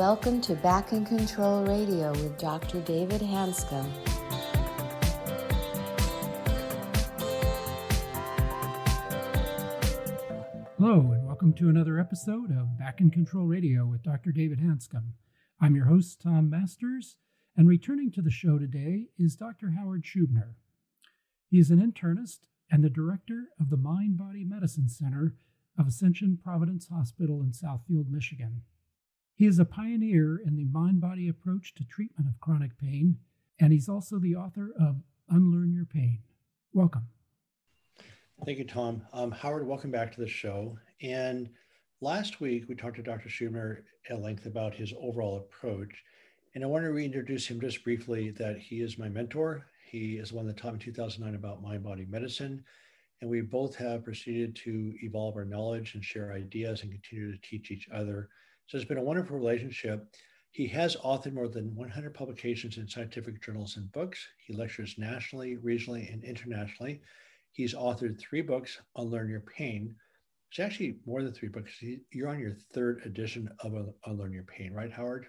welcome to Back in Control Radio with Dr. David Hanscom. Hello, and welcome to another episode of Back in Control Radio with Dr. David Hanscom. I'm your host, Tom Masters, and returning to the show today is Dr. Howard Schubiner. He is an internist and the director of the Mind Body Medicine Center of Ascension Providence Hospital in Southfield, Michigan. He is a pioneer in the mind body approach to treatment of chronic pain, and he's also the author of Unlearn Your Pain. Welcome. Thank you, Tom. Um, Howard, welcome back to the show. And last week, we talked to Dr. Schubiner at length about his overall approach. And I want to reintroduce him just briefly that he is my mentor. He is one that taught me in 2009 about mind body medicine. And we both have proceeded to evolve our knowledge and share ideas and continue to teach each other so it's been a wonderful relationship. He has authored more than 100 publications in scientific journals and books. He lectures nationally, regionally, and internationally. He's authored three books Unlearn Your Pain. It's actually more than three books. You're on your third edition of Unlearn Your Pain, right, Howard?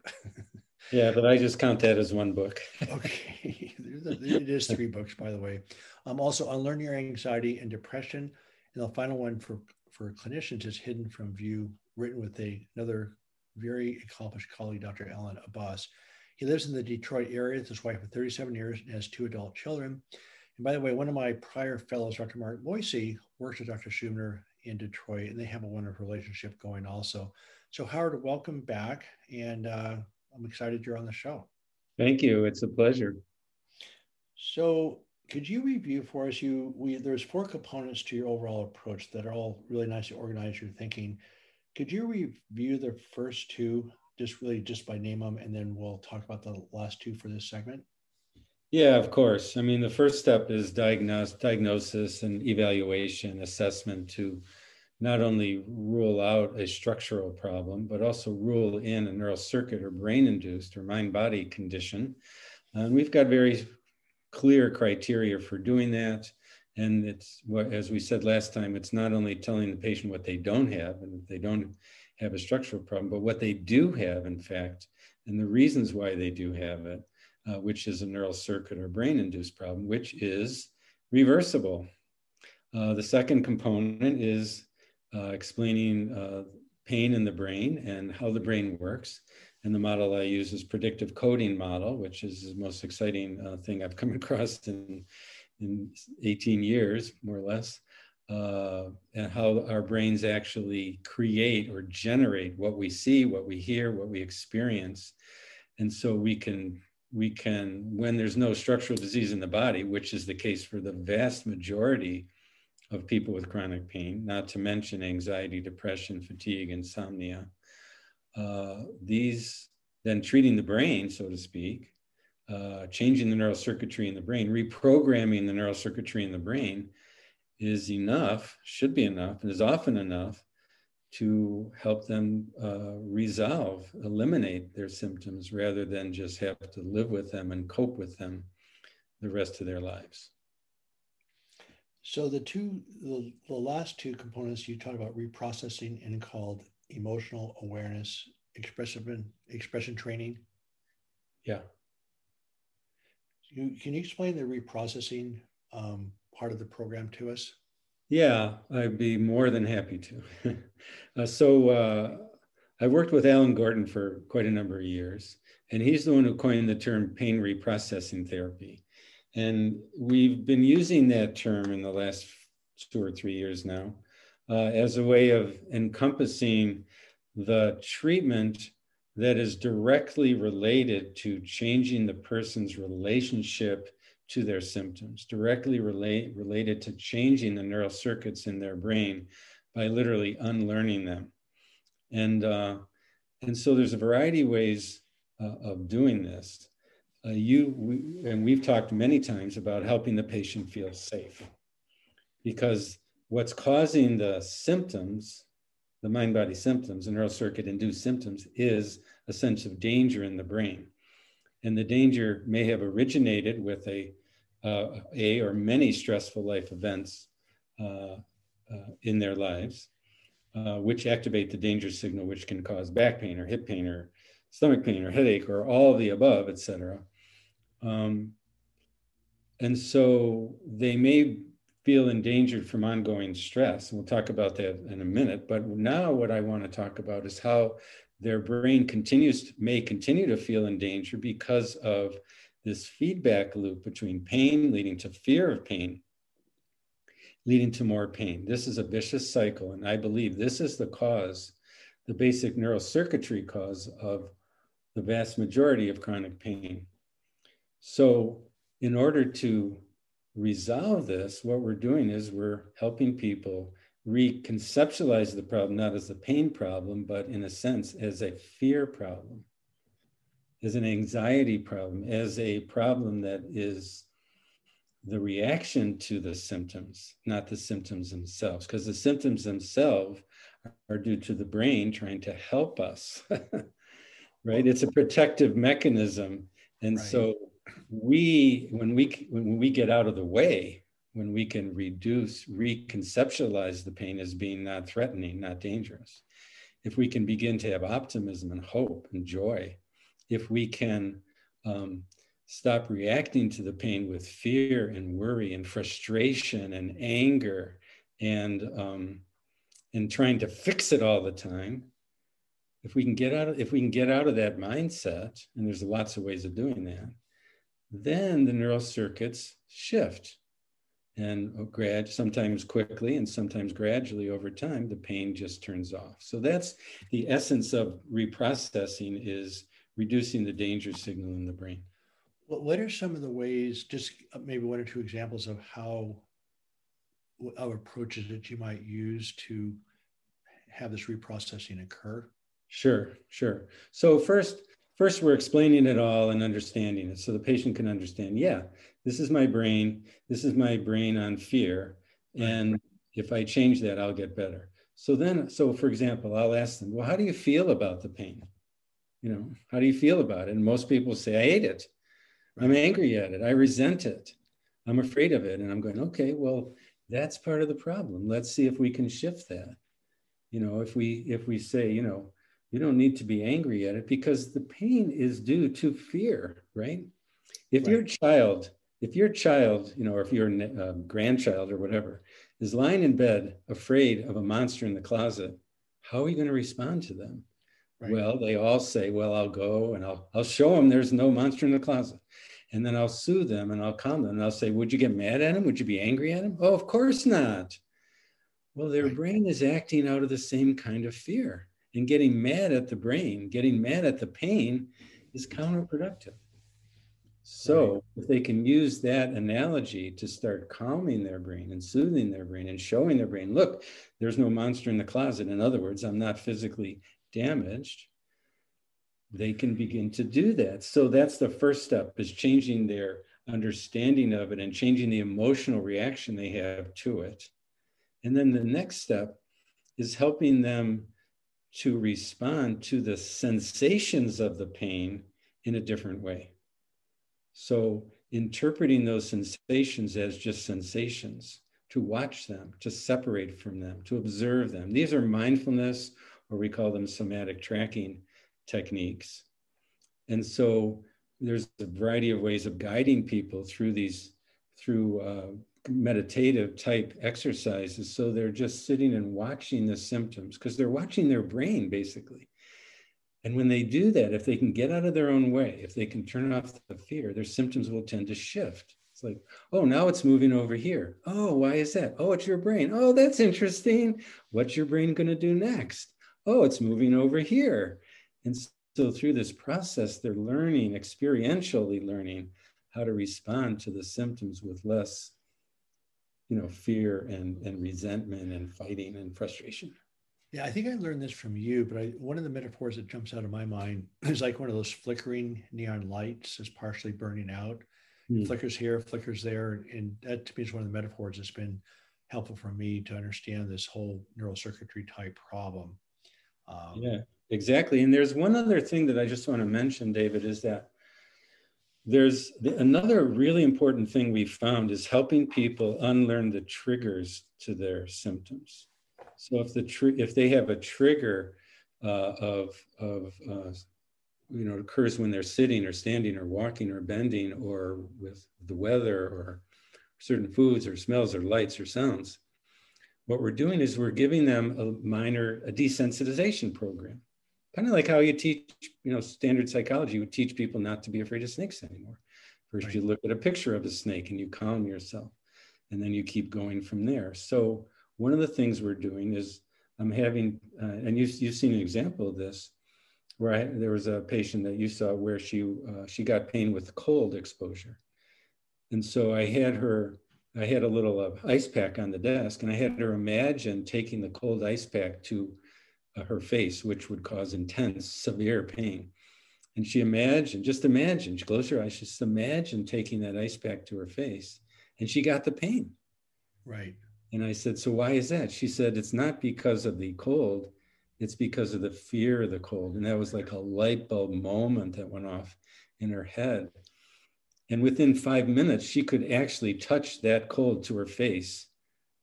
yeah, but I just count that as one book. okay. it is three books, by the way. Um, also, Unlearn Your Anxiety and Depression. And the final one for, for clinicians is Hidden from View, written with a, another very accomplished colleague, Dr. Allan Abbass. He lives in the Detroit area with his wife for 37 years and has two adult children. And by the way, one of my prior fellows, Dr. Mark Moisey, works with Dr. Schubiner in Detroit, and they have a wonderful relationship going also. So, Howard, welcome back. And uh, I'm excited you're on the show. Thank you. It's a pleasure. So, could you review for us? You, we there's four components to your overall approach that are all really nicely organized. Your thinking. Could you review the first two, just really just by name them, and then we'll talk about the last two for this segment? Yeah, of course. I mean, the first step is diagnose, diagnosis and evaluation, assessment to not only rule out a structural problem, but also rule in a neural circuit or brain induced or mind body condition. And we've got very clear criteria for doing that. And it's what, as we said last time, it's not only telling the patient what they don't have and they don't have a structural problem, but what they do have, in fact, and the reasons why they do have it, uh, which is a neural circuit or brain induced problem, which is reversible. Uh, the second component is uh, explaining uh, pain in the brain and how the brain works. And the model I use is predictive coding model, which is the most exciting uh, thing I've come across in in 18 years, more or less, uh, and how our brains actually create or generate what we see, what we hear, what we experience. And so we can, we can, when there's no structural disease in the body, which is the case for the vast majority of people with chronic pain, not to mention anxiety, depression, fatigue, insomnia, uh, these then treating the brain, so to speak, uh, changing the neural circuitry in the brain, reprogramming the neural circuitry in the brain is enough, should be enough, and is often enough to help them uh, resolve, eliminate their symptoms rather than just have to live with them and cope with them the rest of their lives. So the two, the, the last two components you talked about reprocessing and called emotional awareness, expression, expression training. Yeah. You, can you explain the reprocessing um, part of the program to us? Yeah, I'd be more than happy to. uh, so uh, I worked with Alan Gordon for quite a number of years, and he's the one who coined the term pain reprocessing therapy. And we've been using that term in the last two or three years now uh, as a way of encompassing the treatment that is directly related to changing the person's relationship to their symptoms, directly relate, related to changing the neural circuits in their brain by literally unlearning them. And, uh, and so there's a variety of ways uh, of doing this. Uh, you we, and we've talked many times about helping the patient feel safe because what's causing the symptoms the mind body symptoms, the neural circuit induced symptoms, is a sense of danger in the brain. And the danger may have originated with a, uh, a or many stressful life events uh, uh, in their lives, uh, which activate the danger signal, which can cause back pain or hip pain or stomach pain or headache or all of the above, etc. Um, and so they may feel endangered from ongoing stress. And we'll talk about that in a minute. But now, what I want to talk about is how their brain continues may continue to feel in danger because of this feedback loop between pain leading to fear of pain leading to more pain this is a vicious cycle and i believe this is the cause the basic neural circuitry cause of the vast majority of chronic pain so in order to resolve this what we're doing is we're helping people reconceptualize the problem not as a pain problem, but in a sense as a fear problem, as an anxiety problem, as a problem that is the reaction to the symptoms, not the symptoms themselves, because the symptoms themselves are due to the brain trying to help us, right? It's a protective mechanism. And right. so we, when we, when we get out of the way, when we can reduce, reconceptualize the pain as being not threatening, not dangerous, if we can begin to have optimism and hope and joy, if we can um, stop reacting to the pain with fear and worry and frustration and anger and um, and trying to fix it all the time if we can get out of if we can get out of that mindset and there's lots of ways of doing that then the neural circuits shift. And grad sometimes quickly and sometimes gradually over time the pain just turns off. So that's the essence of reprocessing is reducing the danger signal in the brain. Well, what are some of the ways just uh, maybe one or two examples of how our approaches that you might use to have this reprocessing occur? Sure sure. So first first we're explaining it all and understanding it so the patient can understand yeah this is my brain this is my brain on fear and if i change that i'll get better. So then so for example i'll ask them well how do you feel about the pain? You know how do you feel about it? And most people say i hate it. I'm angry at it. I resent it. I'm afraid of it. And i'm going okay well that's part of the problem. Let's see if we can shift that. You know if we if we say you know you don't need to be angry at it because the pain is due to fear right? If right. your child if your child you know or if your uh, grandchild or whatever is lying in bed afraid of a monster in the closet how are you going to respond to them? Right. well they all say well i'll go and i'll i'll show them there's no monster in the closet. And then i'll soothe them and i'll calm them and i'll say would you get mad at him would you be angry at him oh of course not. Well their right. brain is acting out of the same kind of fear and getting mad at the brain, getting mad at the pain is counterproductive. So, if they can use that analogy to start calming their brain and soothing their brain and showing their brain, look, there's no monster in the closet. In other words, I'm not physically damaged. They can begin to do that. So that's the first step is changing their understanding of it and changing the emotional reaction they have to it. And then the next step is helping them to respond to the sensations of the pain in a different way. So, interpreting those sensations as just sensations, to watch them, to separate from them, to observe them. These are mindfulness, or we call them somatic tracking techniques. And so, there's a variety of ways of guiding people through these, through uh, meditative type exercises. So they're just sitting and watching the symptoms because they're watching their brain basically. And when they do that, if they can get out of their own way, if they can turn off the fear, their symptoms will tend to shift. It's like, oh, now it's moving over here. Oh, why is that? Oh, it's your brain. Oh, that's interesting. What's your brain going to do next? Oh, it's moving over here. And so through this process, they're learning, experientially learning how to respond to the symptoms with less you know fear and and resentment and fighting and frustration. Yeah i think i learned this from you but I, one of the metaphors that jumps out of my mind is like one of those flickering neon lights is partially burning out. Mm. flickers here flickers there and that to me is one of the metaphors that's been helpful for me to understand this whole neural circuitry type problem. Um, yeah exactly and there's one other thing that i just want to mention david is that there's another really important thing we found is helping people unlearn the triggers to their symptoms. So if the tr- if they have a trigger uh, of of uh, you know occurs when they're sitting or standing or walking or bending or with the weather or certain foods or smells or lights or sounds what we're doing is we're giving them a minor a desensitization program kind of like how you teach you know standard psychology you would teach people not to be afraid of snakes anymore. First right. you look at a picture of a snake and you calm yourself and then you keep going from there. So one of the things we're doing is i'm having uh, and you, you've seen an example of this where I, there was a patient that you saw where she uh, she got pain with cold exposure, and so I had her I had a little uh, ice pack on the desk, and I had her imagine taking the cold ice pack to Uh, her face, which would cause intense, severe pain. And she imagined, just imagine, she closed her eyes, just imagine taking that ice pack to her face, and she got the pain. Right. And I said, So why is that? She said, It's not because of the cold, it's because of the fear of the cold. And that was like a light bulb moment that went off in her head. And within five minutes, she could actually touch that cold to her face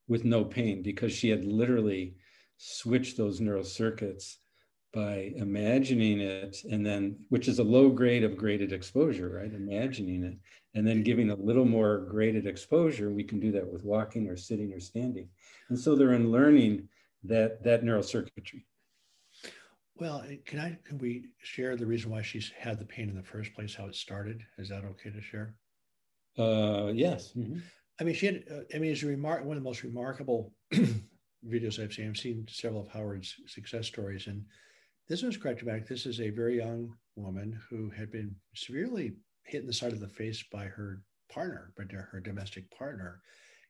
with no pain because she had literally switched those neural circuits by imagining it and then which is a low grade of graded exposure right imagining it and then giving a little more graded exposure we can do that with walking or sitting or standing and so they're unlearning that that neural circuitry well, eh, can I can we share the reason why she's had the pain in the first place, how it started? Is that okay to share? Uh, yes. Mm-hmm. I mean, she had. Uh, I mean, it's a remark one of the most remarkable videos I've seen. I've seen several of Howard's success stories, and this one's quite dramatic. This is a very young woman who had been severely hit in the side of the face by her partner, but her domestic partner.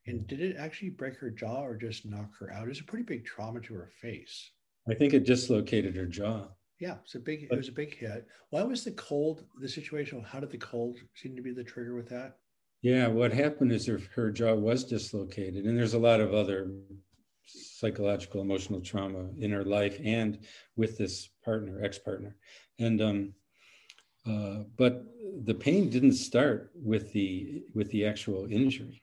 And did it actually break her jaw or just knock her out? It was a pretty big trauma to her face. I think it dislocated her jaw. Yeah, it's a big. But, it was a big hit. Why was the cold the situation? How did the cold seem to be the trigger with that? Yeah, what happened is her her jaw was dislocated, and there's a lot of other psychological, emotional trauma in her life and with this partner, ex partner, and um, uh, but the pain didn't start with the with the actual injury.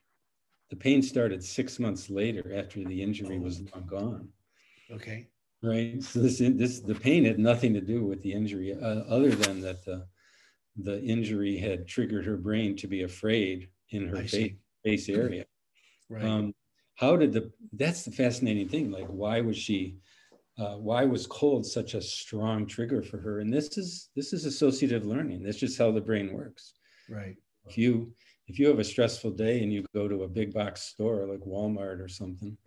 The pain started six months later after the injury oh. was long gone. Okay right? So this, this, the pain had nothing to do with the injury, uh, other than that the, the injury had triggered her brain to be afraid in her face, face area. Right. Um, how did the? That's the fascinating thing. Like, why was she? Uh, why was cold such a strong trigger for her? And this is this is associative learning. That's just how the brain works. Right. If you if you have a stressful day and you go to a big box store like Walmart or something,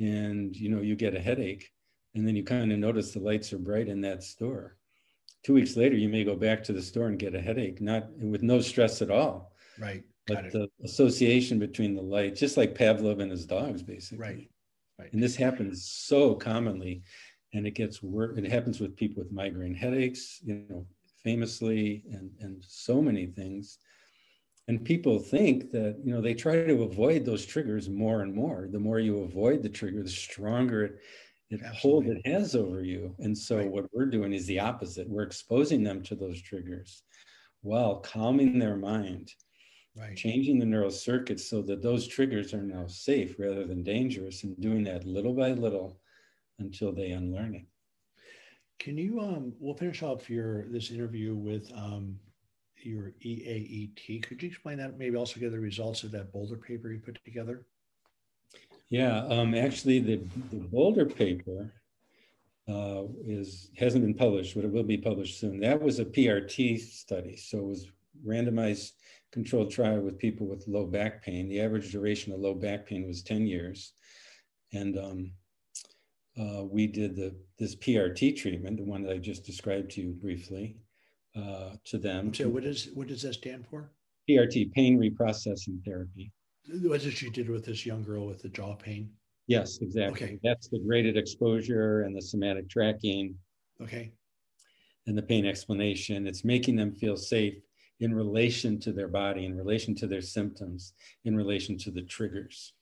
and you know you get a headache, and then you kind of notice the lights are bright in that store. Two weeks later, you may go back to the store and get a headache, not with no stress at all. Right. But the association between the light, just like Pavlov and his dogs, basically. Right. Right. And this happens so commonly, and it gets worse. It happens with people with migraine headaches, you know, famously, and and so many things. And people think that you know they try to avoid those triggers more and more. The more you avoid the trigger, the stronger it it hold it has over you. And so right. what we're doing is the opposite. We're exposing them to those triggers while calming their mind, right. changing the neural circuits so that those triggers are now safe rather than dangerous, and doing that little by little until they unlearn it. Can you um we'll finish off your this interview with um your EAET. Could you explain that? Maybe also get the results of that Boulder paper you put together? Yeah, um, actually, the, the Boulder paper uh, is hasn't been published, but it will be published soon. That was a PRT study, so it was randomized controlled trial with people with low back pain. The average duration of low back pain was 10 years, and um, uh, we did the this PRT treatment, the one that I just described to you briefly, uh, to them. So, what is what does that stand for? PRT, pain reprocessing therapy. What did you did with this young girl with the jaw pain? Yes, exactly. Okay. That's the graded exposure and the somatic tracking. Okay. And the pain explanation. It's making them feel safe in relation to their body, in relation to their symptoms, in relation to the triggers.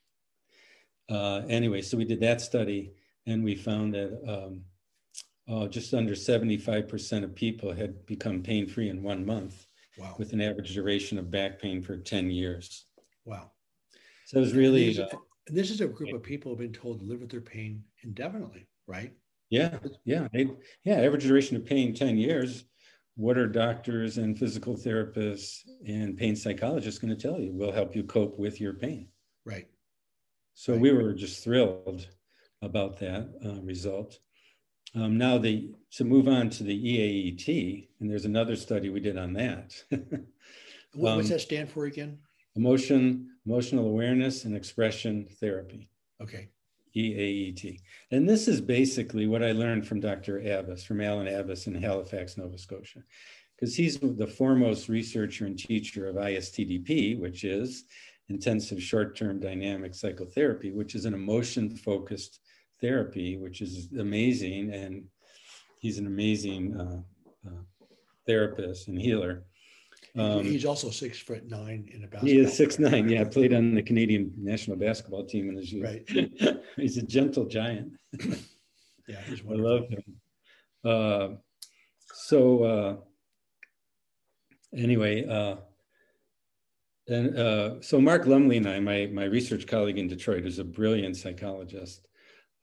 Uh, anyway, so we did that study and we found that um, uh, just under 75% of people had become pain free in one month wow. with an average duration of back pain for 10 years. Wow. So it was really. Uh, this is a group of people who've been told to live with their pain indefinitely, right? Yeah, yeah, yeah. Average duration of pain ten years. What are doctors and physical therapists and pain psychologists going to tell you will help you cope with your pain? Right. So right. we were just thrilled about that uh, result. Um, now the to move on to the eaet and there's another study we did on that. What um, does that stand for again? emotion emotional awareness and expression therapy. Okay EAET. And this is basically what I learned from Dr. Abbass, from Allan Abbass in Halifax, Nova Scotia, because he's the foremost researcher and teacher of ISTDP, which is intensive short term dynamic psychotherapy, which is an emotion focused therapy, which is amazing. And he's an amazing uh, uh, therapist and healer. Um, he's also six foot nine in a basketball. He is six nine. Yeah, played on the Canadian national basketball team in his youth. Right. he's a gentle giant. yeah, he's wonderful. I love him. Uh, so uh, anyway, uh, and uh, so Mark Lumley and I, my my research colleague in Detroit, is a brilliant psychologist.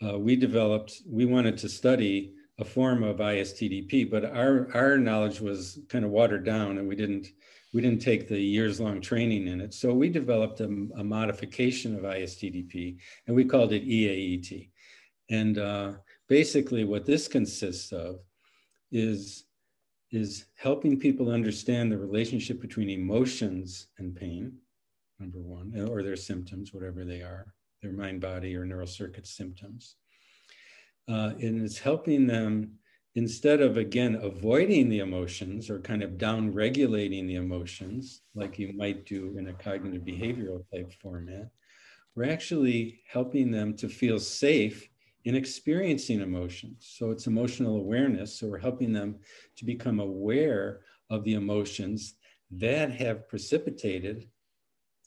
Uh, we developed. We wanted to study a form of ISTDP, but our our knowledge was kind of watered down, and we didn't we didn't take the years long training in it. So we developed a, a modification of ISTDP, and we called it EAET. And uh, basically, what this consists of is is helping people understand the relationship between emotions and pain, number one, or their symptoms, whatever they are, their mind, body, or neural circuit symptoms uh, and it's helping them instead of again avoiding the emotions or kind of down regulating the emotions like you might do in a cognitive behavioral type format we're actually helping them to feel safe in experiencing emotions so it's emotional awareness so we're helping them to become aware of the emotions that have precipitated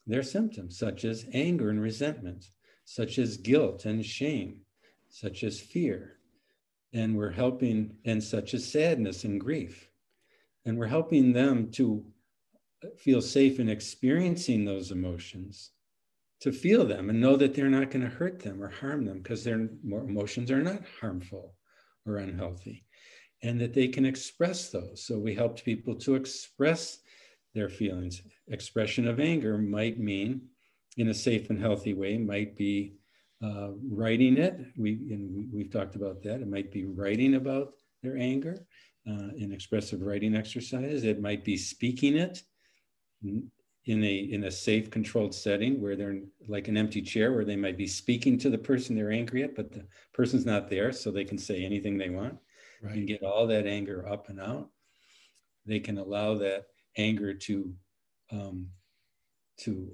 their symptoms such as anger and resentment such as guilt and shame such as fear. And we're helping, in such as sadness and grief. And we're helping them to feel safe in experiencing those emotions, to feel them and know that they're not going to hurt them or harm them because their emotions are not harmful or unhealthy, and that they can express those. So we helped people to express their feelings. Expression of anger might mean, in a safe and healthy way, might be uh, writing it. We and we've talked about that. It might be writing about their anger uh, in expressive writing exercises. It might be speaking it in a in a safe, controlled setting where they're like an empty chair, where they might be speaking to the person they're angry at, but the person's not there, so they can say anything they want right. and get all that anger up and out. They can allow that anger to um, to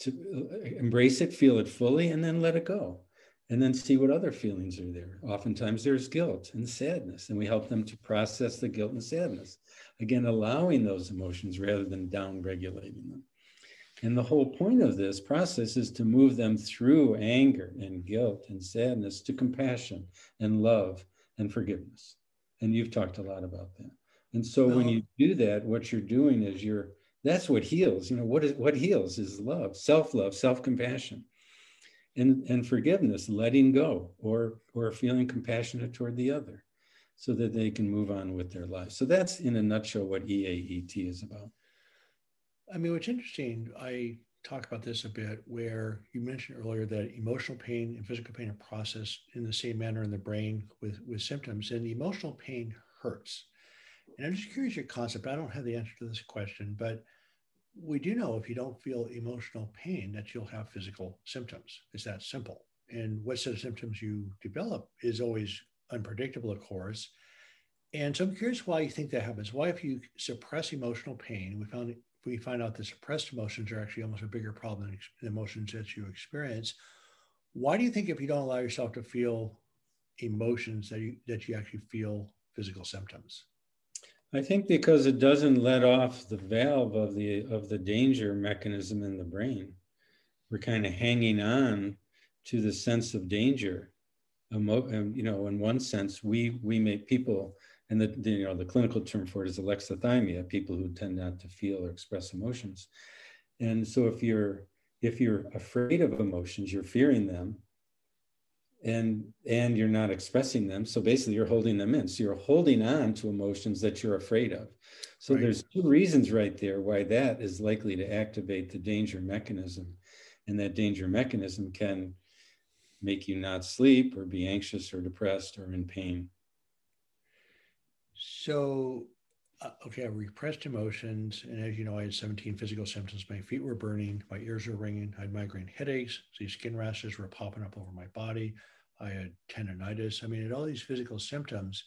to uh, embrace it, feel it fully, and then let it go. And then see what other feelings are there. Oftentimes there's guilt and sadness, and we help them to process the guilt and sadness. Again, allowing those emotions rather than down regulating them. And the whole point of this process is to move them through anger and guilt and sadness to compassion and love and forgiveness. And you've talked a lot about that. And so when you do that, what you're doing is you're that's what heals. You know, what is what heals is love, self-love, self-compassion. And, and forgiveness, letting go or or feeling compassionate toward the other so that they can move on with their life. So that's in a nutshell what EAET is about. I mean, what's interesting, I talk about this a bit where you mentioned earlier that emotional pain and physical pain are processed in the same manner in the brain with, with symptoms, and emotional pain hurts. And I'm just curious your concept. I don't have the answer to this question, but we do know if you don't feel emotional pain that you'll have physical symptoms. It's that simple. And what set of symptoms you develop is always unpredictable, of course. And so I'm curious why you think that happens. Why, if you suppress emotional pain, we found we find out that suppressed emotions are actually almost a bigger problem than the emotions that you experience. Why do you think if you don't allow yourself to feel emotions that you that you actually feel physical symptoms? I think because it doesn't let off the valve of the of the danger mechanism in the brain. We're kind of hanging on to the sense of danger. Emo, and, you know, in one sense, we we make people, and the, the you know the clinical term for it is alexithymia, people who tend not to feel or express emotions. And so if you're if you're afraid of emotions, you're fearing them, and and you're not expressing them. So basically you're holding them in. So you're holding on to emotions that you're afraid of. So right. there's two reasons right there why that is likely to activate the danger mechanism. And that danger mechanism can make you not sleep or be anxious or depressed or in pain. So uh, okay, I repressed emotions, and as you know, I had 17 physical symptoms. My feet were burning, my ears were ringing, I had migraine headaches, these skin rashes were popping up over my body. I had tendonitis. I mean, I had all these physical symptoms.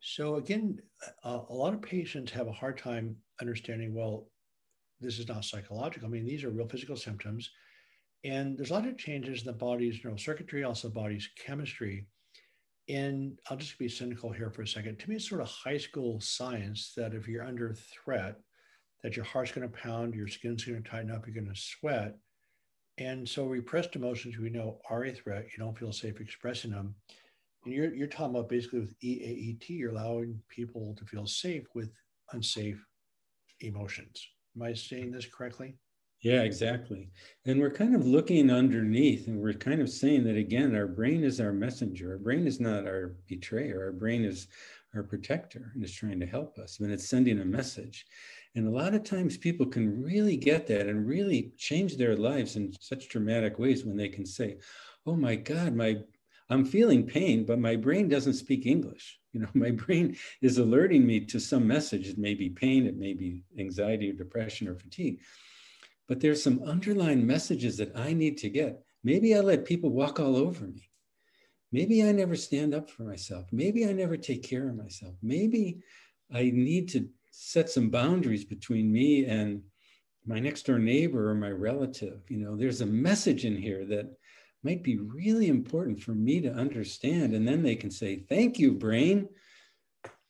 So again, uh, a lot of patients have a hard time understanding. Well, this is not psychological. I mean, these are real physical symptoms, and there's a lot of changes in the body's neural circuitry, also body's chemistry and I'll just be cynical here for a second. To me, it's sort of high school science that if you're under threat, that your heart's going to pound, your skin's going to tighten up, you're going to sweat. And so repressed emotions we know are a threat. You don't feel safe expressing them. And you're, you're talking about basically with EAET, you're allowing people to feel safe with unsafe emotions. Am I saying this correctly? Yeah, exactly. And we're kind of looking underneath and we're kind of saying that again, our brain is our messenger. Our brain is not our betrayer. Our brain is our protector and is trying to help us when it's sending a message. And a lot of times people can really get that and really change their lives in such dramatic ways when they can say, oh my God, my I'm feeling pain, but my brain doesn't speak English. You know, my brain is alerting me to some message. It may be pain, it may be anxiety or depression or fatigue but there's some underlying messages that I need to get. Maybe I let people walk all over me. Maybe I never stand up for myself. Maybe I never take care of myself. Maybe I need to set some boundaries between me and my next door neighbor or my relative. You know, there's a message in here that might be really important for me to understand. And then they can say, Thank you, brain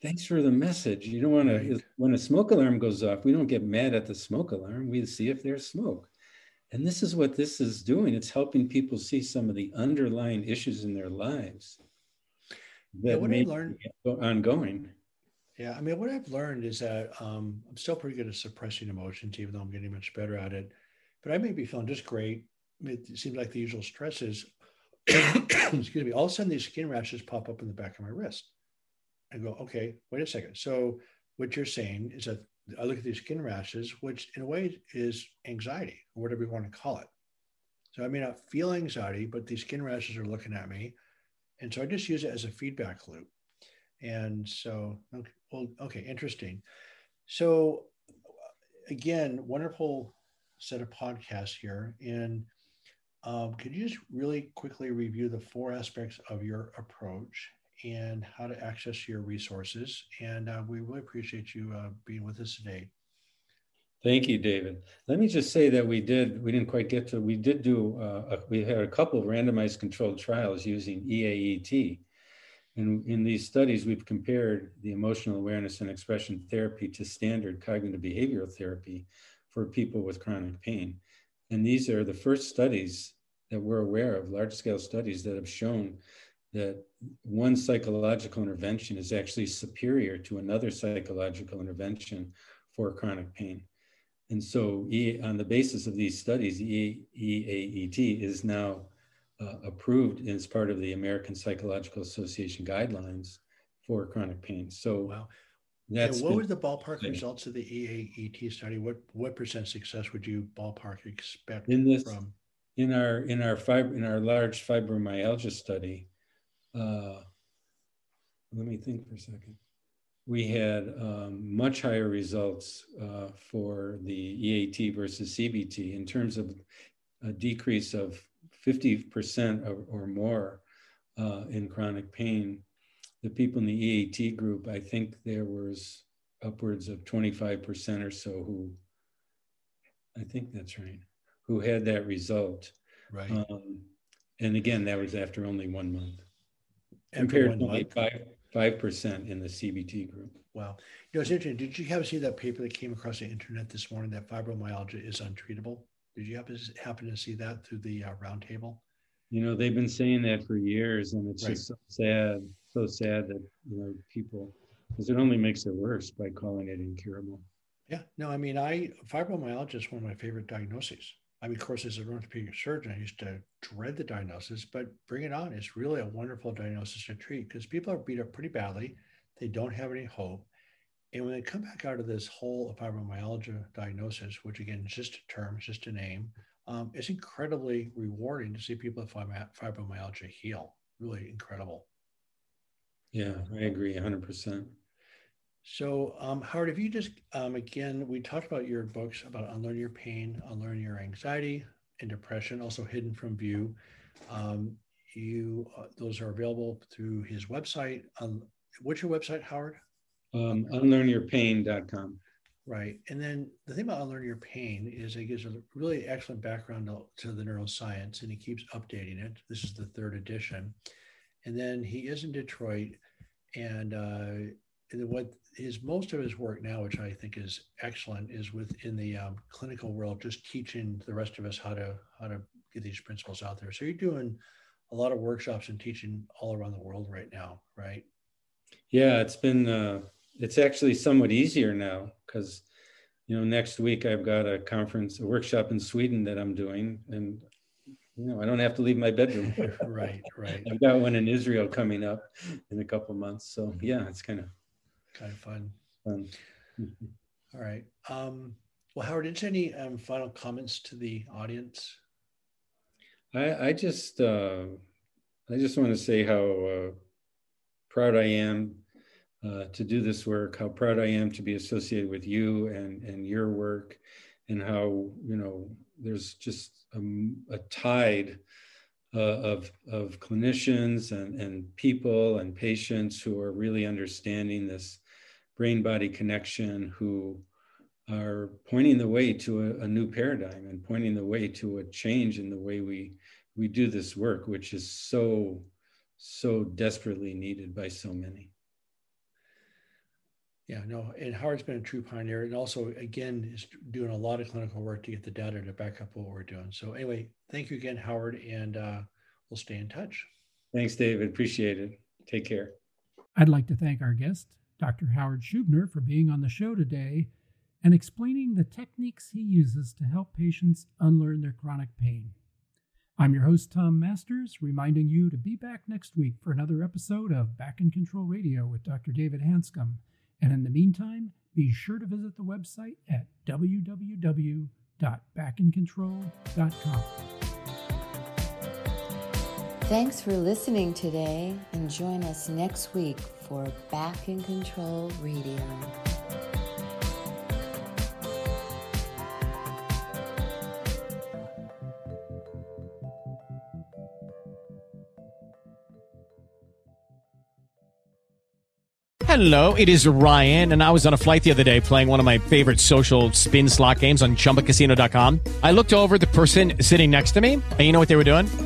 thanks for the message. You don't want to, when a smoke alarm goes off, we don't get mad at the smoke alarm. We see if there's smoke. And this is what this is doing. It's helping people see some of the underlying issues in their lives that yeah, what may I learned, ongoing. Yeah, I mean, what I've learned is that um, I'm still pretty good at suppressing emotions, even though I'm getting much better at it. But I may be feeling just great. It seems like the usual stresses. excuse me. All of a sudden, these skin rashes pop up in the back of my wrist and go, okay, wait a second. So what you're saying is that I look at these skin rashes, which in a way is anxiety or whatever you want to call it. So I may not feel anxiety, but these skin rashes are looking at me. And so I just use it as a feedback loop. And so, okay, well, okay, interesting. So again, wonderful set of podcasts here. And um, could you just really quickly review the four aspects of your approach and how to access your resources. And uh, we really appreciate you uh, being with us today. Thank you, David. Let me just say that we did, we didn't quite get to, we did do, uh, we had a couple of randomized controlled trials using EAET. And in these studies, we've compared the emotional awareness and expression therapy to standard cognitive behavioral therapy for people with chronic pain. And these are the first studies that we're aware of, large scale studies that have shown that one psychological intervention is actually superior to another psychological intervention for chronic pain. And so, e, on the basis of these studies, e, EAET is now uh, approved as part of the American Psychological Association guidelines for chronic pain. So, wow. That's what were the ballpark results of the EAET study? What what percent success would you ballpark expect in this, from? In our in our fib- in our large fibromyalgia study, uh, let me think for a second. We had um, much higher results uh, for the EAT versus CBT in terms of a decrease of 50% or, or more uh, in chronic pain. The people in the EAT group, I think there was upwards of 25% or so who, I think that's right, who had that result. Right. Um, and again, that was after only one month compared to five five percent in the CBT group. Wow. You know, it's interesting. Did you happen to see that paper that came across the internet this morning that fibromyalgia is untreatable? Did you happen to, happen to see that through the uh, roundtable? You know, they've been saying that for years, and it's right. just so sad, so sad that you know people, because it only makes it worse by calling it incurable. Yeah. No, I mean, I fibromyalgia is one of my favorite diagnoses. I mean, of course, as an orthopedic surgeon, I used to dread the diagnosis, but bring it on. It's really a wonderful diagnosis to treat because people are beat up pretty badly. They don't have any hope. And when they come back out of this whole fibromyalgia diagnosis, which again is just a term, it's just a name, um, it's incredibly rewarding to see people with fibromyalgia heal. Really incredible. Yeah, I agree 100%. So, um, Howard, if you just, um, again, we talked about your books about unlearn your pain, unlearn your anxiety and depression, also hidden from view. Um, you, uh, those are available through his website. Um, what's your website, Howard? Um, unlearnyourpain.com. Right. And then the thing about Unlearn Your Pain is it gives a really excellent background to, to the neuroscience and he keeps updating it. This is the third edition. And then he is in Detroit and uh, what his most of his work now, which I think is excellent, is within the um, clinical world, just teaching the rest of us how to how to get these principles out there. So you're doing a lot of workshops and teaching all around the world right now, right? Yeah, it's been uh, it's actually somewhat easier now because you know next week I've got a conference, a workshop in Sweden that I'm doing, and you know I don't have to leave my bedroom. right, right. I've got one in Israel coming up in a couple months, so yeah, it's kind of kind of fun. All right. Um, well, Howard, is any um, final comments to the audience? I, I just, uh, I just want to say how uh, proud I am uh, to do this work. How proud I am to be associated with you and and your work, and how you know there's just a, a tide uh, of, of clinicians and, and people and patients who are really understanding this brain body connection who are pointing the way to a, a, new paradigm and pointing the way to a change in the way we we do this work which is so so desperately needed by so many. Yeah no and howard's been a true pioneer and also again is doing a lot of clinical work to get the data to back up what we're doing. So anyway thank you again howard and uh, we'll stay in touch. Thanks david. Appreciate it. Take care. I'd like to thank our guest Dr. Howard Schubiner, for being on the show today and explaining the techniques he uses to help patients unlearn their chronic pain. I'm your host, Tom Masters, reminding you to be back next week for another episode of Back in Control Radio with Dr. David Hanscom. And in the meantime, be sure to visit the website at www.backincontrol.com. Thanks for listening today and join us next week for Back in Control Radio. Hello, it is Ryan, and I was on a flight the other day playing one of my favorite social spin slot games on chumbacasino.com. I looked over the person sitting next to me, and you know what they were doing?